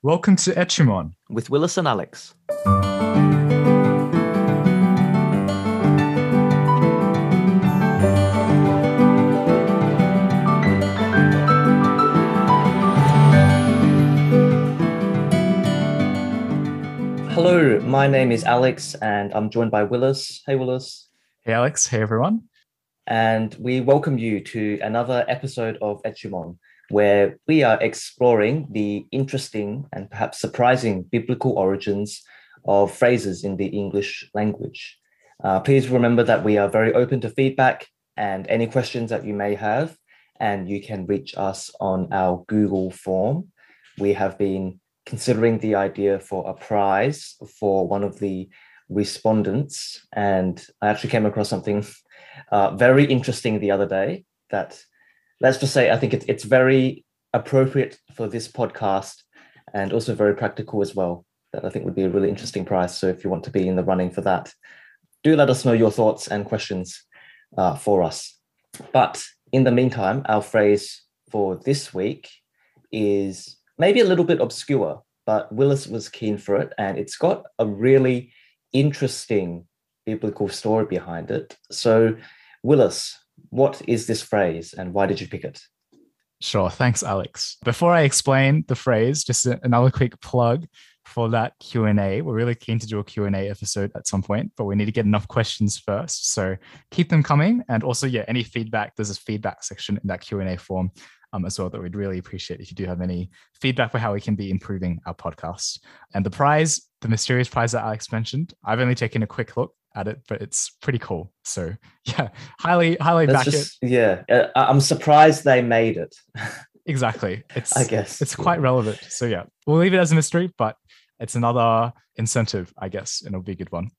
Welcome to Etchimon with Willis and Alex. Hello, my name is Alex and I'm joined by Willis. Hey, Willis. Hey, Alex. Hey, everyone. And we welcome you to another episode of Etchimon where we are exploring the interesting and perhaps surprising biblical origins of phrases in the English language. Uh, please remember that we are very open to feedback and any questions that you may have, and you can reach us on our Google form. We have been considering the idea for a prize for one of the respondents, and I actually came across something uh, very interesting the other day that let's just say I think it's it's very appropriate for this podcast and also very practical as well. That I think would be a really interesting prize. So if you want to be in the running for that, do let us know your thoughts and questions uh, for us. But in the meantime, our phrase for this week is maybe a little bit obscure, but Willis was keen for it, and it's got a really interesting biblical story behind it. So, Willis, what is this phrase and why did you pick it? Sure. Thanks, Alex. Before I explain the phrase, just another quick plug for that Q&A. We're really keen to do a Q&A episode at some point, but we need to get enough questions first. So keep them coming. And also, yeah, any feedback, there's a feedback section in that Q&A form um, as well that we'd really appreciate if you do have any feedback for how we can be improving our podcast. And the prize, the mysterious prize that Alex mentioned, I've only taken a quick look at it, but it's pretty cool. So yeah, highly, highly That's back just, it. Yeah, uh, I'm surprised they made it. exactly. It's I guess it's quite relevant. So yeah, we'll leave it as a mystery, but it's another incentive, I guess, and it'll be a good one.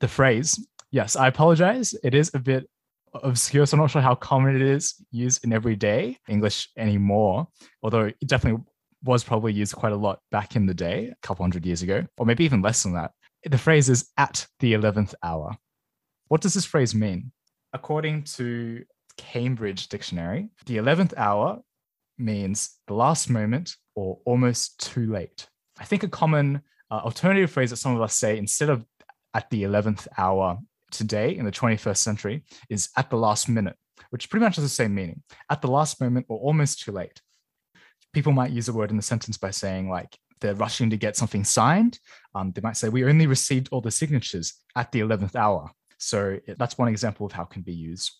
The phrase, yes, I apologize. It is a bit obscure, so I'm not sure how common it is used in everyday English anymore. Although it definitely was probably used quite a lot back in the day, a couple hundred years ago, or maybe even less than that the phrase is at the 11th hour. What does this phrase mean? According to Cambridge Dictionary, the 11th hour means the last moment or almost too late. I think a common uh, alternative phrase that some of us say instead of at the 11th hour today in the 21st century is at the last minute, which pretty much has the same meaning at the last moment or almost too late. People might use a word in the sentence by saying, like, they're rushing to get something signed, um, they might say, We only received all the signatures at the 11th hour. So that's one example of how it can be used.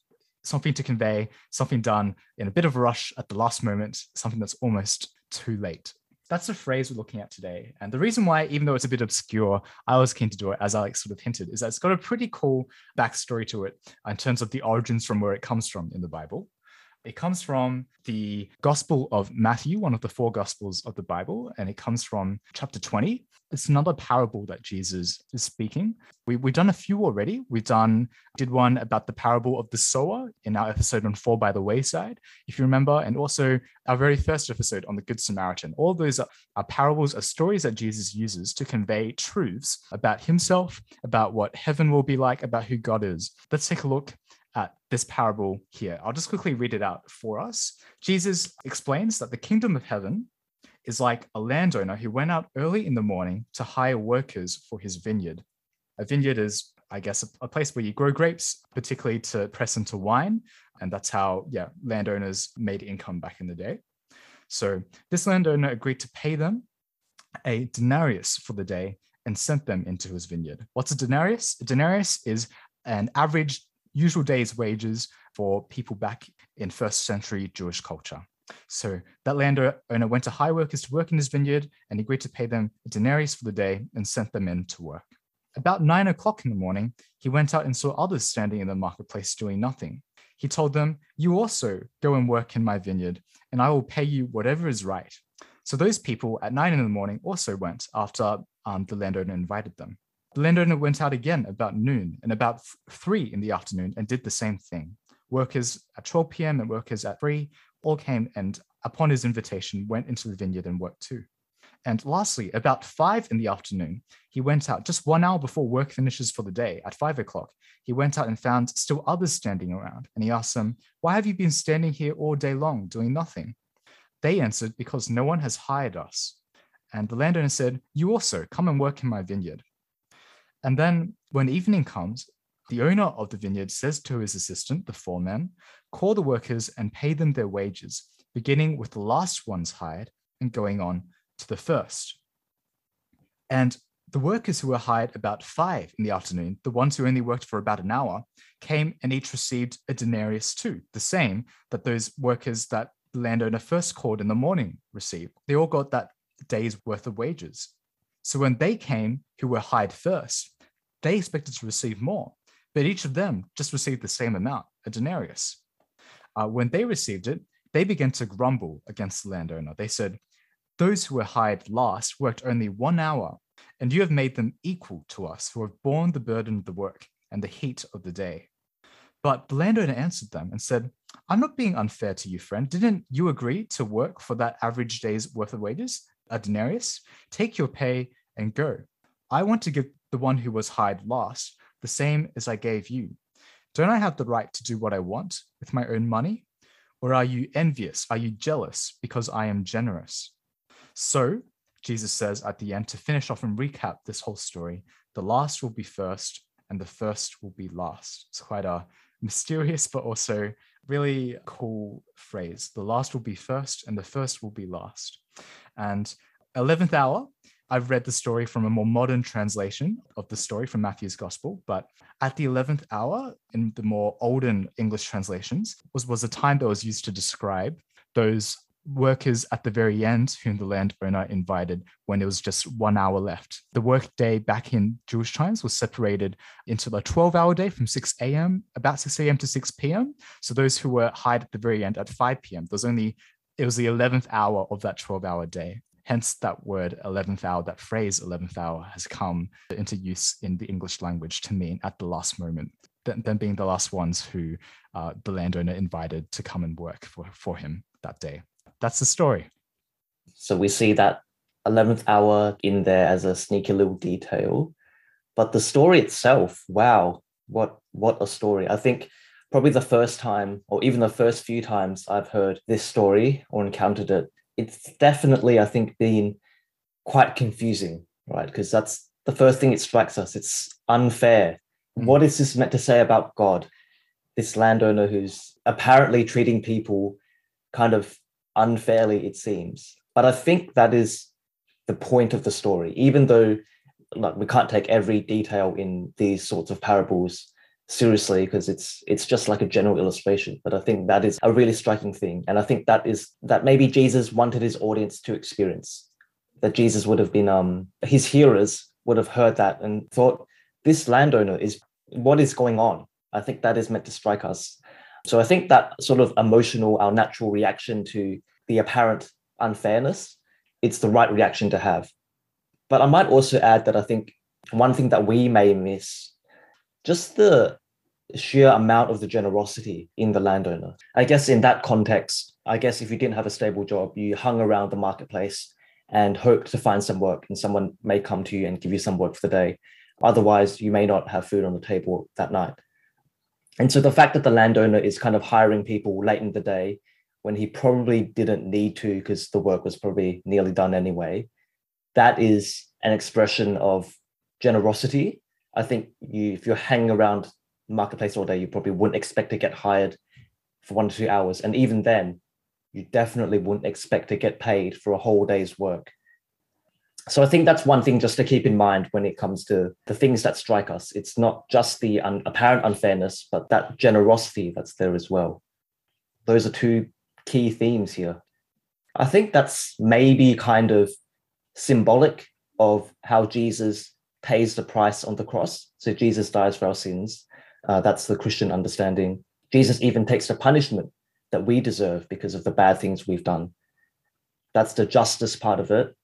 Something to convey, something done in a bit of a rush at the last moment, something that's almost too late. That's the phrase we're looking at today. And the reason why, even though it's a bit obscure, I was keen to do it, as Alex sort of hinted, is that it's got a pretty cool backstory to it in terms of the origins from where it comes from in the Bible. It comes from the Gospel of Matthew, one of the four Gospels of the Bible, and it comes from chapter 20. It's another parable that Jesus is speaking. We, we've done a few already. We've done, did one about the parable of the sower in our episode on Fall by the Wayside, if you remember, and also our very first episode on the Good Samaritan. All those are, are parables, are stories that Jesus uses to convey truths about himself, about what heaven will be like, about who God is. Let's take a look at this parable here. I'll just quickly read it out for us. Jesus explains that the kingdom of heaven is like a landowner who went out early in the morning to hire workers for his vineyard. A vineyard is, I guess, a, a place where you grow grapes, particularly to press into wine. And that's how, yeah, landowners made income back in the day. So this landowner agreed to pay them a denarius for the day and sent them into his vineyard. What's a denarius? A denarius is an average usual day's wages for people back in first century Jewish culture. So that landowner went to hire workers to work in his vineyard and agreed to pay them a denarius for the day and sent them in to work. About nine o'clock in the morning, he went out and saw others standing in the marketplace doing nothing. He told them, You also go and work in my vineyard, and I will pay you whatever is right. So those people at nine in the morning also went after um, the landowner invited them. The landowner went out again about noon and about three in the afternoon and did the same thing. Workers at 12 p.m. and workers at three all came and, upon his invitation, went into the vineyard and worked too. And lastly, about five in the afternoon, he went out just one hour before work finishes for the day at five o'clock. He went out and found still others standing around. And he asked them, Why have you been standing here all day long doing nothing? They answered, Because no one has hired us. And the landowner said, You also come and work in my vineyard. And then when evening comes, the owner of the vineyard says to his assistant, the foreman, Call the workers and pay them their wages, beginning with the last one's hired and going on to the first. And the workers who were hired about five in the afternoon, the ones who only worked for about an hour, came and each received a denarius too, the same that those workers that the landowner first called in the morning received. They all got that day's worth of wages. So when they came, who were hired first, they expected to receive more, but each of them just received the same amount, a denarius. Uh, when they received it, they began to grumble against the landowner. They said, Those who were hired last worked only one hour, and you have made them equal to us who have borne the burden of the work and the heat of the day. But the landowner answered them and said, I'm not being unfair to you, friend. Didn't you agree to work for that average day's worth of wages, a denarius? Take your pay and go. I want to give the one who was hired last the same as I gave you. Don't I have the right to do what I want with my own money? Or are you envious? Are you jealous because I am generous? So, Jesus says at the end to finish off and recap this whole story the last will be first and the first will be last. It's quite a mysterious, but also really cool phrase. The last will be first and the first will be last. And 11th hour, I've read the story from a more modern translation of the story from Matthew's Gospel, but at the 11th hour, in the more olden English translations, was, was a time that was used to describe those workers at the very end whom the landowner invited when it was just one hour left. The workday back in Jewish times was separated into a 12 hour day from 6 a.m., about 6 a.m. to 6 p.m. So those who were hired at the very end at 5 p.m., there was only, it was the 11th hour of that 12 hour day. Hence, that word 11th hour, that phrase 11th hour has come into use in the English language to mean at the last moment, them being the last ones who uh, the landowner invited to come and work for, for him that day. That's the story. So we see that 11th hour in there as a sneaky little detail. But the story itself, wow, what what a story. I think probably the first time or even the first few times I've heard this story or encountered it it's definitely, I think, been quite confusing, right? Because that's the first thing it strikes us. It's unfair. Mm. What is this meant to say about God? This landowner who's apparently treating people kind of unfairly, it seems. But I think that is the point of the story, even though like we can't take every detail in these sorts of parables seriously because it's it's just like a general illustration but i think that is a really striking thing and i think that is that maybe jesus wanted his audience to experience that jesus would have been um his hearers would have heard that and thought this landowner is what is going on? I think that is meant to strike us. So i think that sort of emotional our natural reaction to the apparent unfairness it's the right reaction to have. But i might also add that i think one thing that we may miss just the sheer amount of the generosity in the landowner. I guess in that context, I guess if you didn't have a stable job, you hung around the marketplace and hoped to find some work, and someone may come to you and give you some work for the day. Otherwise, you may not have food on the table that night. And so the fact that the landowner is kind of hiring people late in the day when he probably didn't need to because the work was probably nearly done anyway, that is an expression of generosity I think you if you're hanging around marketplace all day, you probably wouldn't expect to get hired for one to two hours. And even then, you definitely wouldn't expect to get paid for a whole day's work. So I think that's one thing just to keep in mind when it comes to the things that strike us. It's not just the un- apparent unfairness, but that generosity that's there as well. Those are two key themes here. I think that's maybe kind of symbolic of how Jesus pays the price on the cross. So Jesus dies for our sins. Uh, that's the Christian understanding. Jesus even takes the punishment that we deserve because of the bad things we've done. That's the justice part of it.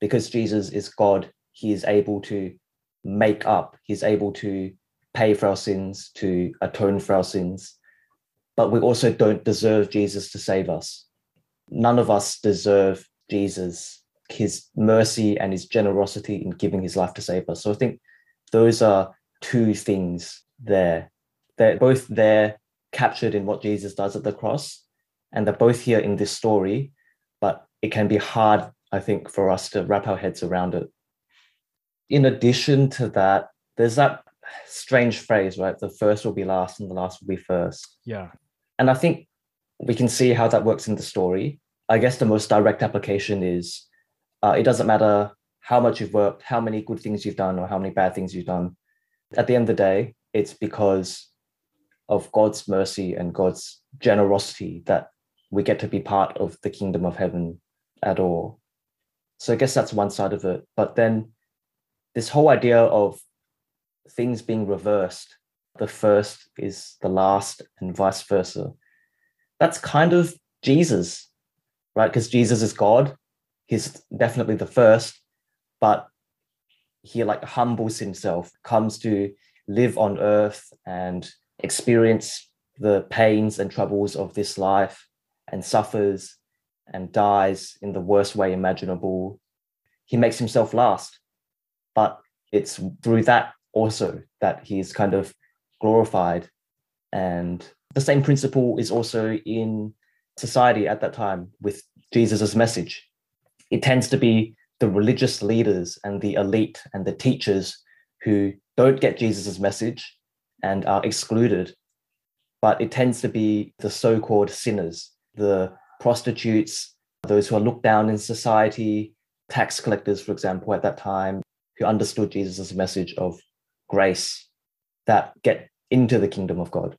Because Jesus is God, he is able to make up, he's able to pay for our sins, to atone for our sins. But we also don't deserve Jesus to save us. None of us deserve Jesus his mercy and his generosity in giving his life to save us. So I think those are two things there. They're both there captured in what Jesus does at the cross, and they're both here in this story, but it can be hard I think, for us to wrap our heads around it. In addition to that, there's that strange phrase, right? The first will be last and the last will be first. Yeah. And I think we can see how that works in the story. I guess the most direct application is uh, it doesn't matter how much you've worked, how many good things you've done, or how many bad things you've done. At the end of the day, it's because of God's mercy and God's generosity that we get to be part of the kingdom of heaven at all. So I guess that's one side of it. But then this whole idea of things being reversed, the first is the last, and vice versa. That's kind of Jesus, right? Because Jesus is God. He's definitely the first, but he like humbles himself, comes to live on earth and experience the pains and troubles of this life and suffers and dies in the worst way imaginable. He makes himself last. But it's through that also that he's kind of glorified. And the same principle is also in society at that time with Jesus's message. It tends to be the religious leaders and the elite and the teachers who don't get Jesus's message and are excluded. But it tends to be the so called sinners, the prostitutes, those who are looked down in society, tax collectors, for example, at that time, who understood Jesus' message of grace that get into the kingdom of God.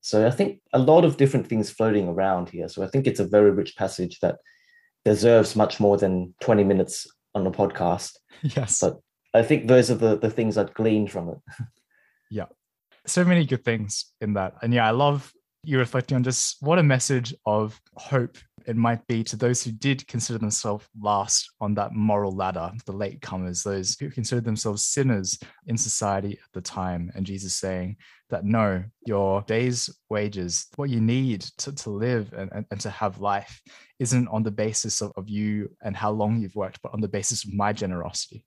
So I think a lot of different things floating around here. So I think it's a very rich passage that deserves much more than 20 minutes on a podcast. Yes. But I think those are the, the things I'd gleaned from it. yeah. So many good things in that. And yeah, I love you reflecting on just what a message of hope it might be to those who did consider themselves last on that moral ladder, the latecomers, those who considered themselves sinners in society at the time. And Jesus saying that no, your day's wages, what you need to, to live and, and, and to have life, isn't on the basis of, of you and how long you've worked, but on the basis of my generosity.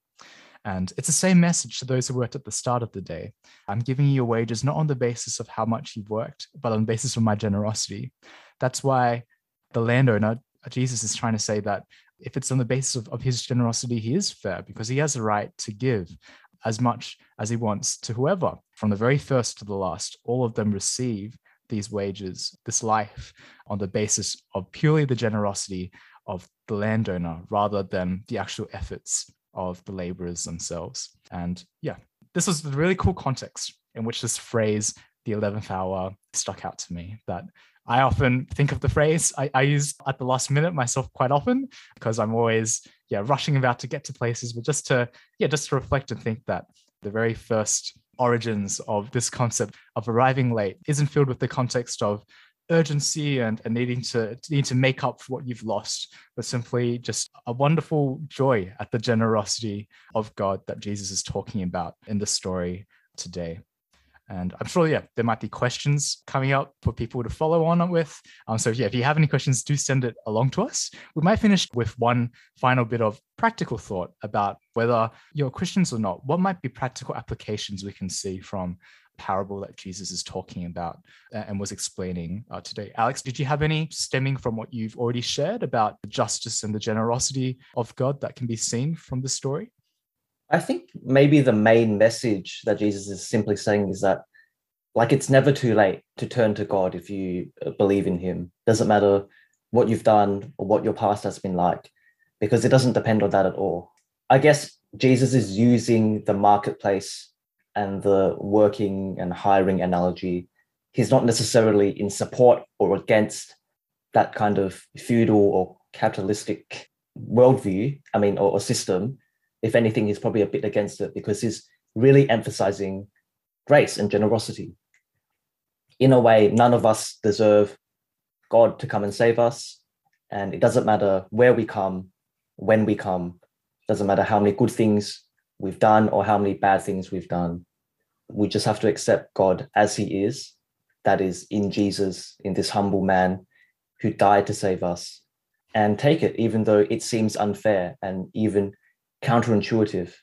And it's the same message to those who worked at the start of the day. I'm giving you your wages not on the basis of how much you've worked, but on the basis of my generosity. That's why the landowner, Jesus is trying to say that if it's on the basis of, of his generosity, he is fair because he has a right to give as much as he wants to whoever. From the very first to the last, all of them receive these wages, this life, on the basis of purely the generosity of the landowner rather than the actual efforts of the laborers themselves. And yeah, this was a really cool context in which this phrase, the 11th hour, stuck out to me. That I often think of the phrase I, I use at the last minute myself quite often because I'm always yeah rushing about to get to places, but just to yeah just to reflect and think that the very first origins of this concept of arriving late isn't filled with the context of urgency and, and needing to need to make up for what you've lost, but simply just a wonderful joy at the generosity of God that Jesus is talking about in the story today. And I'm sure, yeah, there might be questions coming up for people to follow on with. Um, so, yeah, if you have any questions, do send it along to us. We might finish with one final bit of practical thought about whether you're Christians or not. What might be practical applications we can see from parable that Jesus is talking about and was explaining uh, today. Alex, did you have any stemming from what you've already shared about the justice and the generosity of God that can be seen from the story? I think maybe the main message that Jesus is simply saying is that, like, it's never too late to turn to God if you uh, believe in Him. Doesn't matter what you've done or what your past has been like, because it doesn't depend on that at all. I guess Jesus is using the marketplace and the working and hiring analogy, he's not necessarily in support or against that kind of feudal or capitalistic worldview, I mean, or, or system. If anything, he's probably a bit against it because he's really emphasizing grace and generosity. In a way, none of us deserve God to come and save us. And it doesn't matter where we come, when we come, doesn't matter how many good things we've done or how many bad things we've done we just have to accept God as he is, that is in Jesus, in this humble man who died to save us, and take it, even though it seems unfair and even counterintuitive.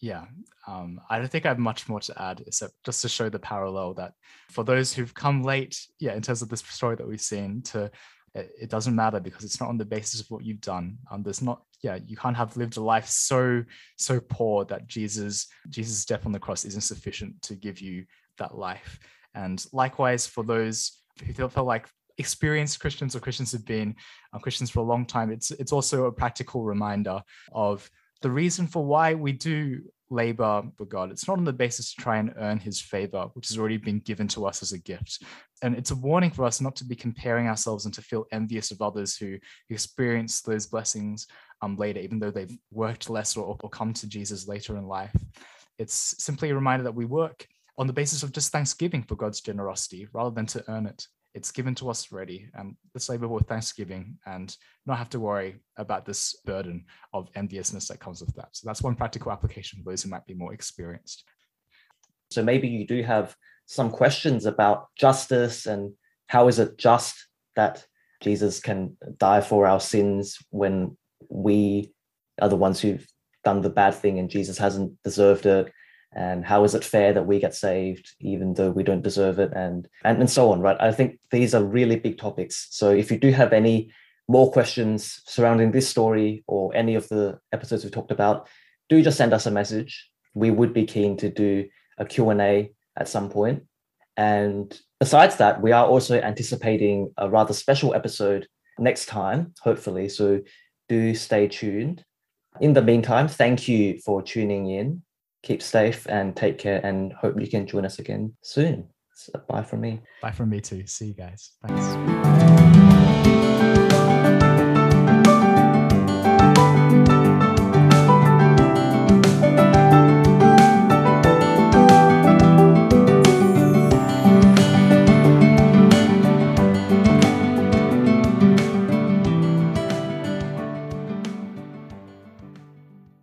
Yeah, um, I don't think I have much more to add, except just to show the parallel that for those who've come late, yeah, in terms of this story that we've seen, to it, it, doesn't matter because it's not on the basis of what you've done. Um, there's not, yeah, you can't have lived a life so so poor that Jesus Jesus' death on the cross isn't sufficient to give you that life. And likewise, for those who feel, like experienced Christians or Christians have been uh, Christians for a long time, it's it's also a practical reminder of the reason for why we do labor God. It's not on the basis to try and earn his favor, which has already been given to us as a gift. And it's a warning for us not to be comparing ourselves and to feel envious of others who experience those blessings um, later, even though they've worked less or, or come to Jesus later in life. It's simply a reminder that we work on the basis of just thanksgiving for God's generosity rather than to earn it it's given to us already. And let's labor with thanksgiving and not have to worry about this burden of enviousness that comes with that. So that's one practical application for those who might be more experienced. So maybe you do have some questions about justice and how is it just that Jesus can die for our sins when we are the ones who've done the bad thing and Jesus hasn't deserved it and how is it fair that we get saved even though we don't deserve it? And, and and so on right? I think these are really big topics. So if you do have any more questions surrounding this story or any of the episodes we've talked about do just send us a message. We would be keen to do a q&a at some point. And besides that we are also anticipating a rather special episode next time hopefully. So do stay tuned. In the meantime thank you for tuning in keep safe and take care and hope you can join us again soon. So bye from me. Bye from me too. See you guys. Thanks.